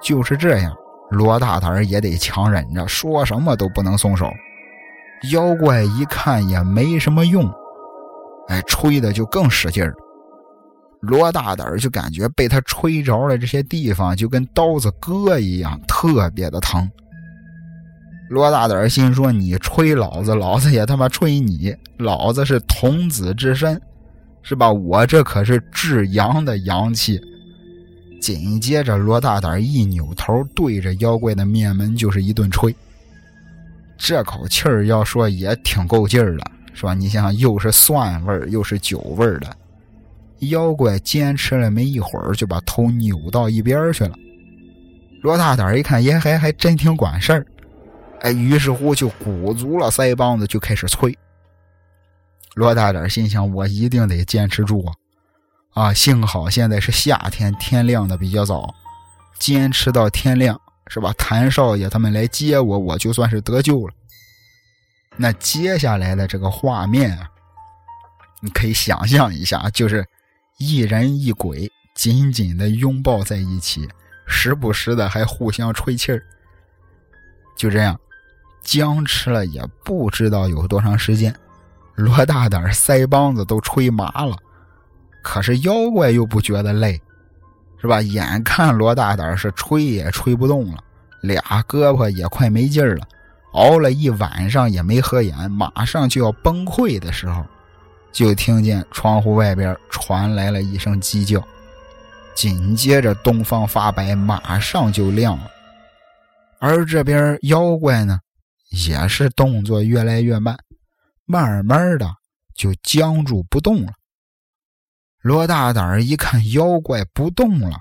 就是这样，罗大胆也得强忍着，说什么都不能松手。妖怪一看也没什么用。哎，吹的就更使劲儿。罗大胆就感觉被他吹着了这些地方，就跟刀子割一样，特别的疼。罗大胆心说：“你吹老子，老子也他妈吹你！老子是童子之身，是吧？我这可是至阳的阳气。”紧接着，罗大胆一扭头，对着妖怪的面门就是一顿吹。这口气儿要说也挺够劲儿的。是吧？你想想，又是蒜味儿，又是酒味儿的，妖怪坚持了没一会儿，就把头扭到一边去了。罗大胆一看，也还还真挺管事儿，哎，于是乎就鼓足了腮帮子，就开始催。罗大胆心想：我一定得坚持住啊！啊，幸好现在是夏天，天亮的比较早，坚持到天亮，是吧？谭少爷他们来接我，我就算是得救了。那接下来的这个画面啊，你可以想象一下，就是一人一鬼紧紧的拥抱在一起，时不时的还互相吹气儿。就这样僵持了也不知道有多长时间，罗大胆腮帮子都吹麻了。可是妖怪又不觉得累，是吧？眼看罗大胆是吹也吹不动了，俩胳膊也快没劲儿了，熬了一晚上也没合眼，马上就要崩溃的时候，就听见窗户外边传来了一声鸡叫，紧接着东方发白，马上就亮了。而这边妖怪呢，也是动作越来越慢，慢慢的就僵住不动了。罗大胆一看妖怪不动了，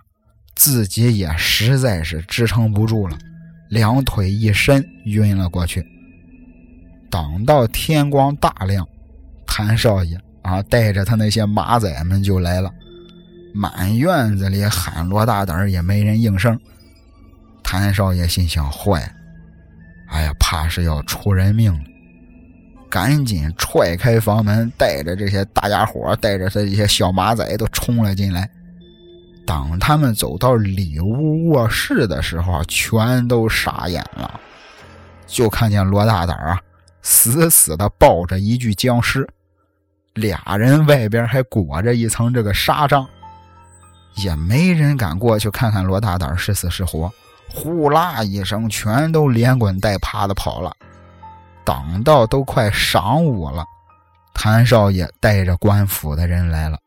自己也实在是支撑不住了，两腿一伸，晕了过去。等到天光大亮，谭少爷啊带着他那些马仔们就来了，满院子里喊罗大胆也没人应声。谭少爷心想：坏，哎呀，怕是要出人命了。赶紧踹开房门，带着这些大家伙，带着他这些小马仔都冲了进来。等他们走到里屋卧室的时候，全都傻眼了，就看见罗大胆啊，死死的抱着一具僵尸，俩人外边还裹着一层这个纱帐，也没人敢过去看看罗大胆是死是活。呼啦一声，全都连滚带爬的跑了。等到都快晌午了，谭少爷带着官府的人来了。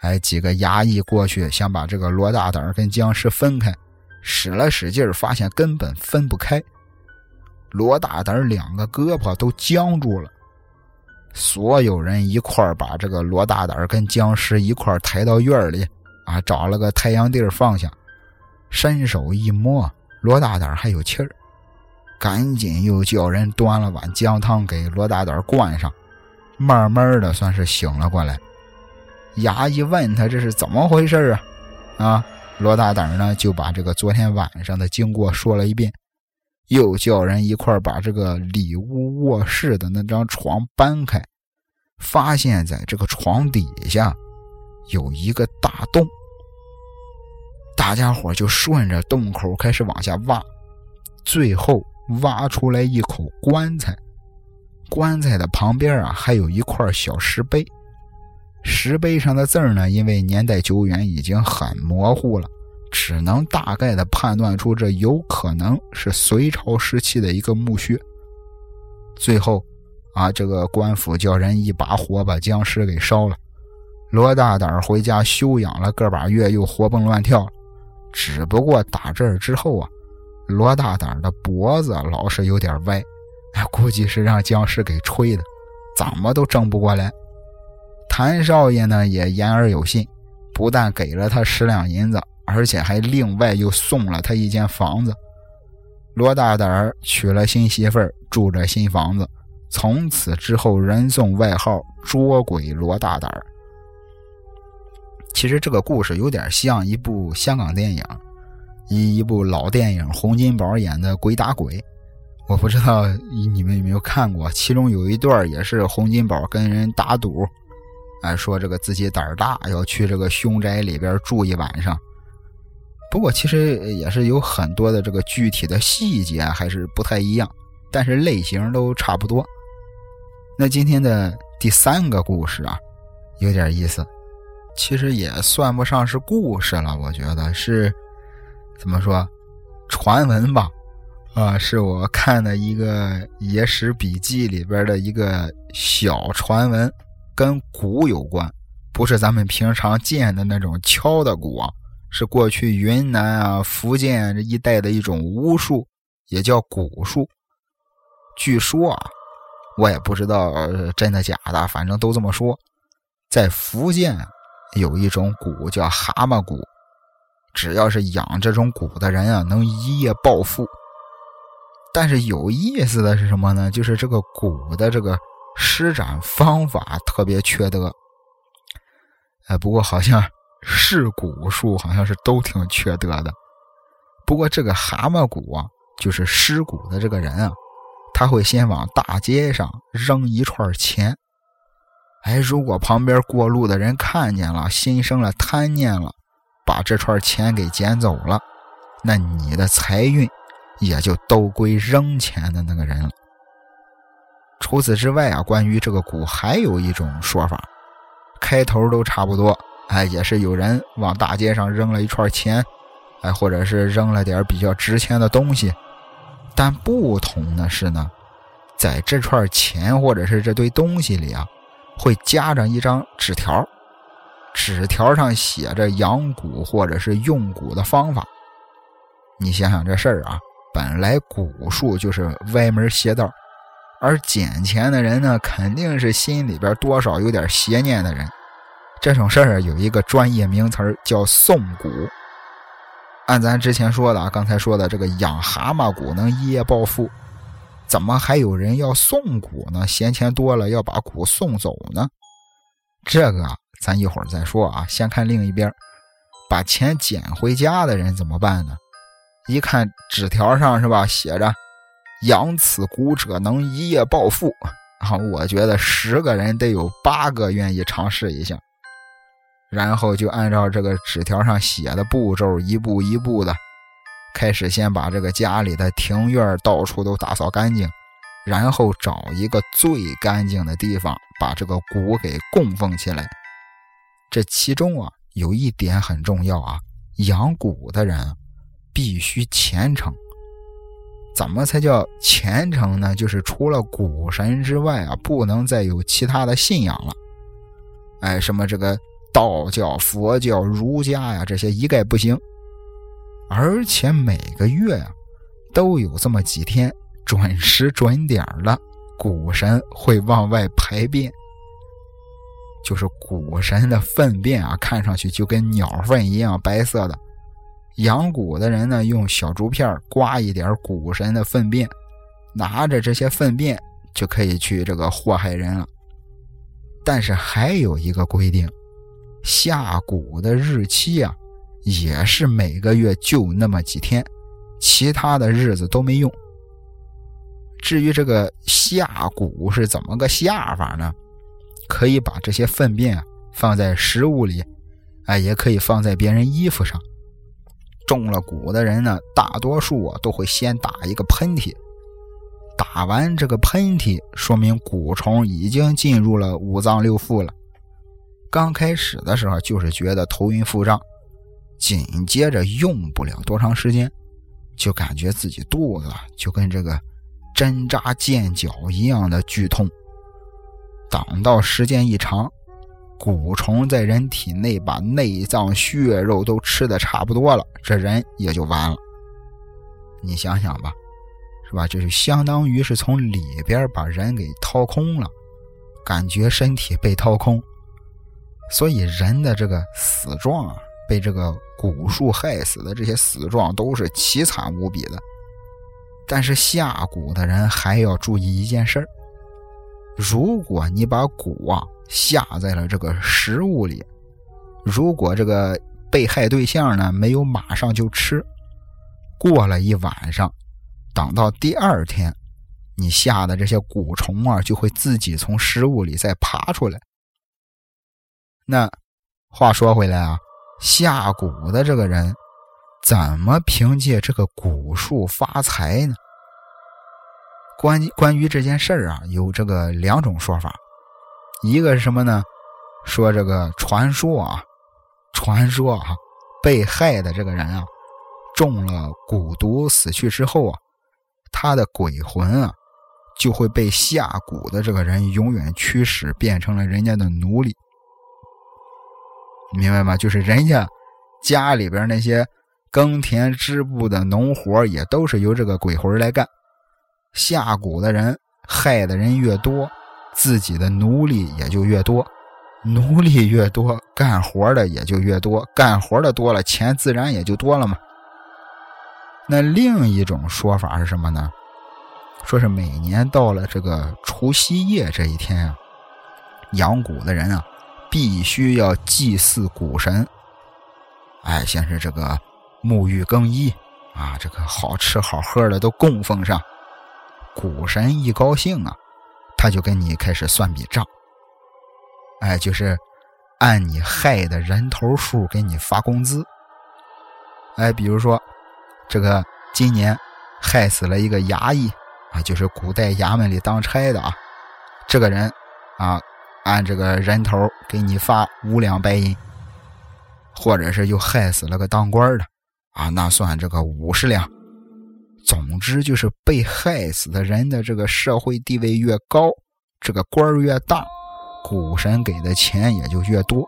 哎，几个衙役过去想把这个罗大胆跟僵尸分开，使了使劲发现根本分不开。罗大胆两个胳膊都僵住了。所有人一块把这个罗大胆跟僵尸一块抬到院里，啊，找了个太阳地儿放下，伸手一摸，罗大胆还有气儿。赶紧又叫人端了碗姜汤给罗大胆灌上，慢慢的算是醒了过来。衙役问他这是怎么回事啊？啊，罗大胆呢就把这个昨天晚上的经过说了一遍，又叫人一块把这个里屋卧室的那张床搬开，发现在这个床底下有一个大洞，大家伙就顺着洞口开始往下挖，最后。挖出来一口棺材，棺材的旁边啊还有一块小石碑，石碑上的字呢，因为年代久远，已经很模糊了，只能大概的判断出这有可能是隋朝时期的一个墓穴。最后，啊，这个官府叫人一把火把僵尸给烧了，罗大胆回家休养了个把月，又活蹦乱跳了。只不过打这儿之后啊。罗大胆的脖子老是有点歪，估计是让僵尸给吹的，怎么都正不过来。谭少爷呢也言而有信，不但给了他十两银子，而且还另外又送了他一间房子。罗大胆娶了新媳妇儿，住着新房子，从此之后人送外号“捉鬼罗大胆”。其实这个故事有点像一部香港电影。一一部老电影，洪金宝演的《鬼打鬼》，我不知道你们有没有看过。其中有一段也是洪金宝跟人打赌，哎，说这个自己胆儿大，要去这个凶宅里边住一晚上。不过其实也是有很多的这个具体的细节还是不太一样，但是类型都差不多。那今天的第三个故事啊，有点意思，其实也算不上是故事了，我觉得是。怎么说？传闻吧，啊，是我看的一个野史笔记里边的一个小传闻，跟鼓有关，不是咱们平常见的那种敲的鼓啊，是过去云南啊、福建这一带的一种巫术，也叫蛊术。据说啊，我也不知道真的假的，反正都这么说，在福建有一种蛊叫蛤蟆蛊。只要是养这种蛊的人啊，能一夜暴富。但是有意思的是什么呢？就是这个蛊的这个施展方法特别缺德。哎，不过好像是蛊术，好像是都挺缺德的。不过这个蛤蟆蛊啊，就是施蛊的这个人啊，他会先往大街上扔一串钱。哎，如果旁边过路的人看见了，心生了贪念了。把这串钱给捡走了，那你的财运也就都归扔钱的那个人了。除此之外啊，关于这个蛊还有一种说法，开头都差不多，哎，也是有人往大街上扔了一串钱，哎，或者是扔了点比较值钱的东西，但不同的是呢，在这串钱或者是这堆东西里啊，会夹着一张纸条，纸条上写着养蛊或者是用蛊的方法。你想想这事儿啊，本来蛊术就是歪门邪道。而捡钱的人呢，肯定是心里边多少有点邪念的人。这种事儿有一个专业名词叫送蛊。按咱之前说的，刚才说的这个养蛤蟆蛊能一夜暴富，怎么还有人要送蛊呢？闲钱多了要把蛊送走呢？这个咱一会儿再说啊。先看另一边，把钱捡回家的人怎么办呢？一看纸条上是吧，写着。养此蛊者能一夜暴富啊！我觉得十个人得有八个愿意尝试一下，然后就按照这个纸条上写的步骤，一步一步的开始，先把这个家里的庭院到处都打扫干净，然后找一个最干净的地方，把这个蛊给供奉起来。这其中啊，有一点很重要啊，养蛊的人必须虔诚。怎么才叫虔诚呢？就是除了古神之外啊，不能再有其他的信仰了。哎，什么这个道教、佛教、儒家呀，这些一概不行。而且每个月啊，都有这么几天准时准点的，古神会往外排便。就是古神的粪便啊，看上去就跟鸟粪一样白色的。养蛊的人呢，用小竹片刮一点蛊神的粪便，拿着这些粪便就可以去这个祸害人了。但是还有一个规定，下蛊的日期啊，也是每个月就那么几天，其他的日子都没用。至于这个下蛊是怎么个下法呢？可以把这些粪便啊放在食物里，啊，也可以放在别人衣服上。中了蛊的人呢，大多数啊都会先打一个喷嚏，打完这个喷嚏，说明蛊虫已经进入了五脏六腑了。刚开始的时候就是觉得头晕腹胀，紧接着用不了多长时间，就感觉自己肚子就跟这个针扎剑绞一样的剧痛。等到时间一长，蛊虫在人体内把内脏血肉都吃的差不多了，这人也就完了。你想想吧，是吧？这就相当于是从里边把人给掏空了，感觉身体被掏空。所以人的这个死状啊，被这个蛊术害死的这些死状都是凄惨无比的。但是下蛊的人还要注意一件事儿：如果你把蛊啊。下在了这个食物里，如果这个被害对象呢没有马上就吃，过了一晚上，等到第二天，你下的这些蛊虫啊就会自己从食物里再爬出来。那话说回来啊，下蛊的这个人怎么凭借这个蛊术发财呢？关关于这件事儿啊，有这个两种说法。一个是什么呢？说这个传说啊，传说啊，被害的这个人啊，中了蛊毒死去之后啊，他的鬼魂啊，就会被下蛊的这个人永远驱使，变成了人家的奴隶。明白吗？就是人家家里边那些耕田织布的农活，也都是由这个鬼魂来干。下蛊的人害的人越多。自己的奴隶也就越多，奴隶越多，干活的也就越多，干活的多了，钱自然也就多了嘛。那另一种说法是什么呢？说是每年到了这个除夕夜这一天啊，养蛊的人啊，必须要祭祀蛊神。哎，先是这个沐浴更衣啊，这个好吃好喝的都供奉上，蛊神一高兴啊。他就跟你开始算笔账，哎，就是按你害的人头数给你发工资。哎，比如说这个今年害死了一个衙役啊，就是古代衙门里当差的啊，这个人啊，按这个人头给你发五两白银，或者是又害死了个当官的啊，那算这个五十两。总之就是被害死的人的这个社会地位越高，这个官越大，股神给的钱也就越多。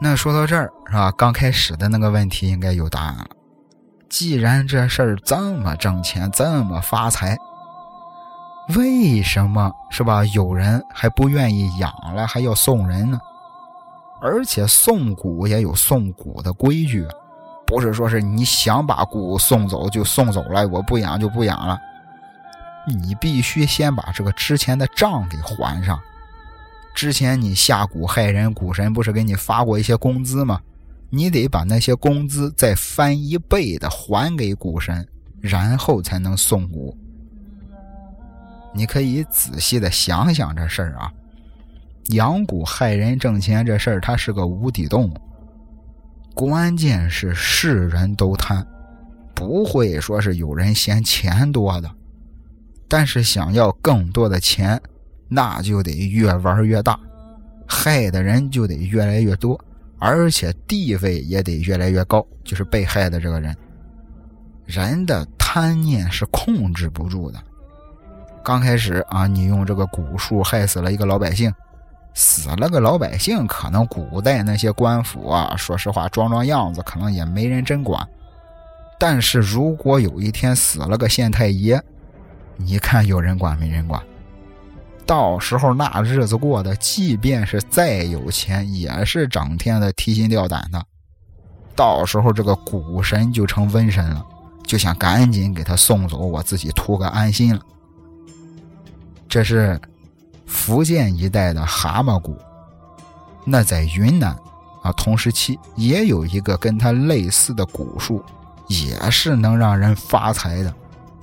那说到这儿是吧？刚开始的那个问题应该有答案了。既然这事儿这么挣钱，这么发财，为什么是吧？有人还不愿意养了，还要送人呢？而且送股也有送股的规矩，不是说是你想把蛊送走就送走了，我不养就不养了。你必须先把这个之前的账给还上。之前你下蛊害人，蛊神不是给你发过一些工资吗？你得把那些工资再翻一倍的还给股神，然后才能送蛊。你可以仔细的想想这事儿啊，养蛊害人挣钱这事儿，它是个无底洞。关键是是人都贪，不会说是有人嫌钱多的，但是想要更多的钱。那就得越玩越大，害的人就得越来越多，而且地位也得越来越高。就是被害的这个人，人的贪念是控制不住的。刚开始啊，你用这个蛊术害死了一个老百姓，死了个老百姓，可能古代那些官府啊，说实话装装样子，可能也没人真管。但是如果有一天死了个县太爷，你看有人管没人管？到时候那日子过的，即便是再有钱，也是整天的提心吊胆的。到时候这个股神就成瘟神了，就想赶紧给他送走，我自己图个安心了。这是福建一带的蛤蟆骨。那在云南啊，同时期也有一个跟它类似的蛊术，也是能让人发财的，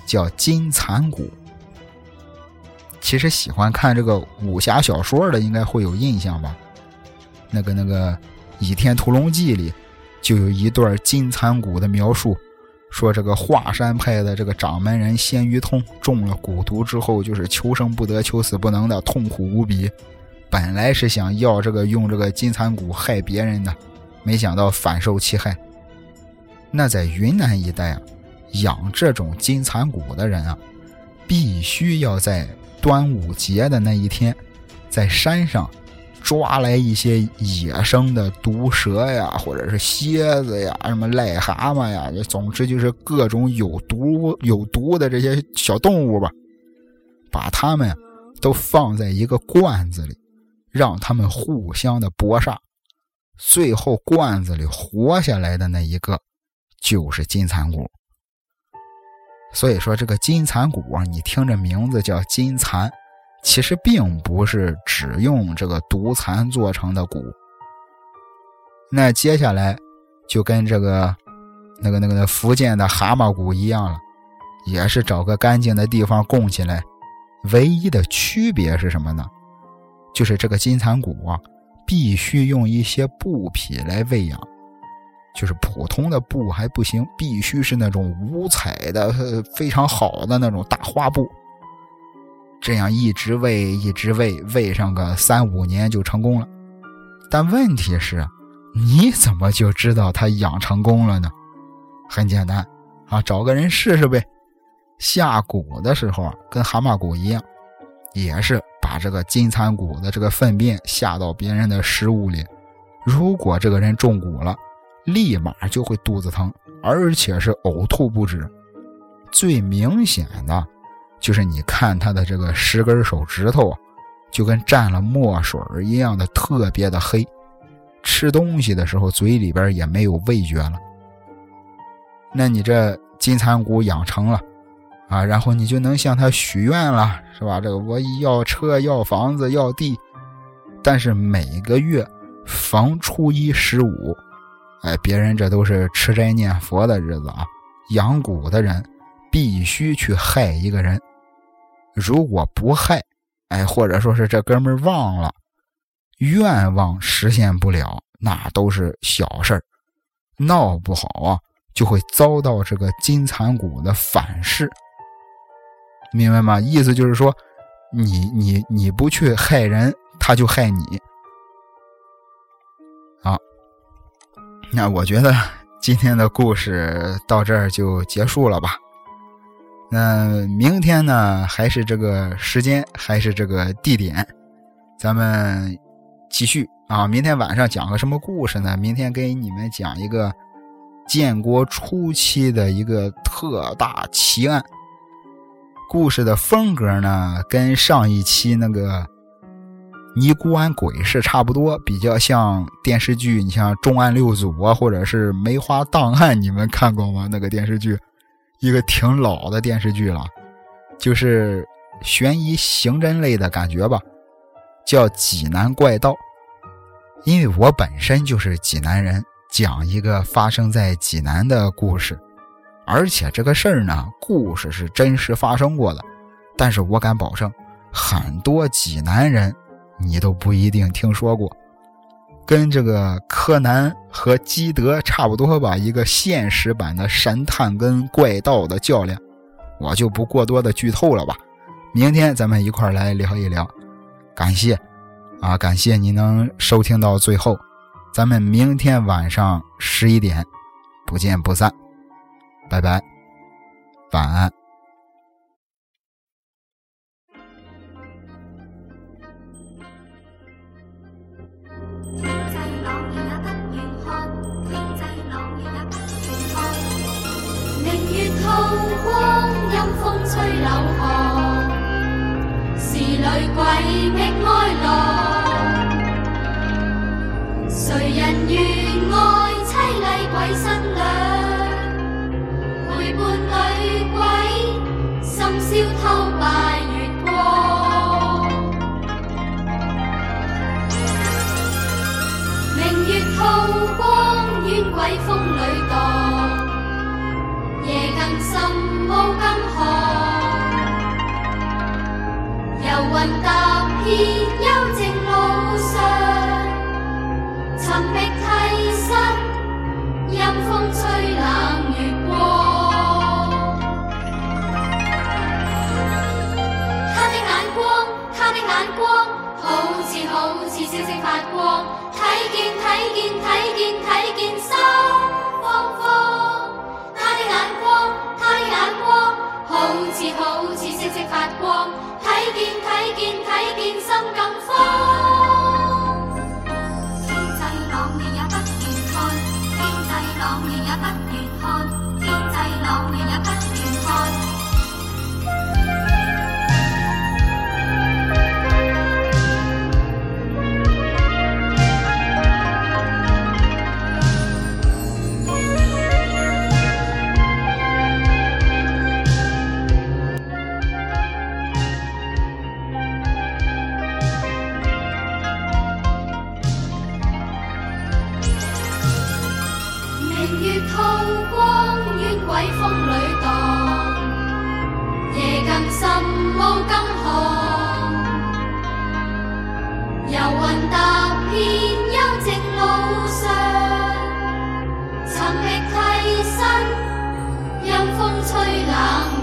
叫金蚕蛊。其实喜欢看这个武侠小说的，应该会有印象吧？那个那个《倚天屠龙记》里就有一段金蚕蛊的描述，说这个华山派的这个掌门人鲜于通中了蛊毒之后，就是求生不得、求死不能的，痛苦无比。本来是想要这个用这个金蚕蛊害别人的，没想到反受其害。那在云南一带啊，养这种金蚕蛊的人啊，必须要在。端午节的那一天，在山上抓来一些野生的毒蛇呀，或者是蝎子呀，什么癞蛤蟆呀，总之就是各种有毒有毒的这些小动物吧，把它们都放在一个罐子里，让他们互相的搏杀，最后罐子里活下来的那一个就是金蚕蛊。所以说，这个金蚕蛊啊，你听这名字叫金蚕，其实并不是只用这个毒蚕做成的蛊。那接下来就跟这个那个那个福建的蛤蟆蛊一样了，也是找个干净的地方供起来。唯一的区别是什么呢？就是这个金蚕蛊啊，必须用一些布匹来喂养。就是普通的布还不行，必须是那种五彩的、非常好的那种大花布。这样一直喂，一直喂，喂上个三五年就成功了。但问题是，你怎么就知道它养成功了呢？很简单啊，找个人试试呗。下蛊的时候跟蛤蟆蛊一样，也是把这个金蚕蛊的这个粪便下到别人的食物里。如果这个人中蛊了，立马就会肚子疼，而且是呕吐不止。最明显的，就是你看他的这个十根手指头啊，就跟蘸了墨水一样的特别的黑。吃东西的时候，嘴里边也没有味觉了。那你这金蚕蛊养成了啊，然后你就能向他许愿了，是吧？这个我要车，要房子，要地，但是每个月逢初一、十五。哎，别人这都是吃斋念佛的日子啊，养蛊的人必须去害一个人。如果不害，哎，或者说是这哥们忘了，愿望实现不了，那都是小事儿，闹不好啊，就会遭到这个金蚕蛊的反噬。明白吗？意思就是说，你你你不去害人，他就害你。啊，那我觉得今天的故事到这儿就结束了吧。那明天呢，还是这个时间，还是这个地点，咱们继续啊。明天晚上讲个什么故事呢？明天给你们讲一个建国初期的一个特大奇案。故事的风格呢，跟上一期那个尼姑庵鬼事差不多，比较像电视剧。你像《重案六组》啊，或者是《梅花档案》，你们看过吗？那个电视剧，一个挺老的电视剧了，就是悬疑刑侦类的感觉吧，叫《济南怪盗》。因为我本身就是济南人，讲一个发生在济南的故事。而且这个事儿呢，故事是真实发生过的，但是我敢保证，很多济南人你都不一定听说过，跟这个柯南和基德差不多吧，一个现实版的神探跟怪盗的较量，我就不过多的剧透了吧。明天咱们一块来聊一聊，感谢啊，感谢你能收听到最后，咱们明天晚上十一点不见不散。拜拜，晚安。鬼觅哀郎。谁人愿爱凄厉鬼新娘？陪伴女鬼，深宵偷拜月光，明月透光，冤鬼风里荡，夜更深，雾更踏遍幽静路上，寻觅替身，阴风吹冷月光。他的眼光，他的眼光好似星星发光，睇见睇见睇见睇见心发光，睇见睇见睇见心更慌。到今何游魂踏遍幽静路上寻觅替身阴风吹冷。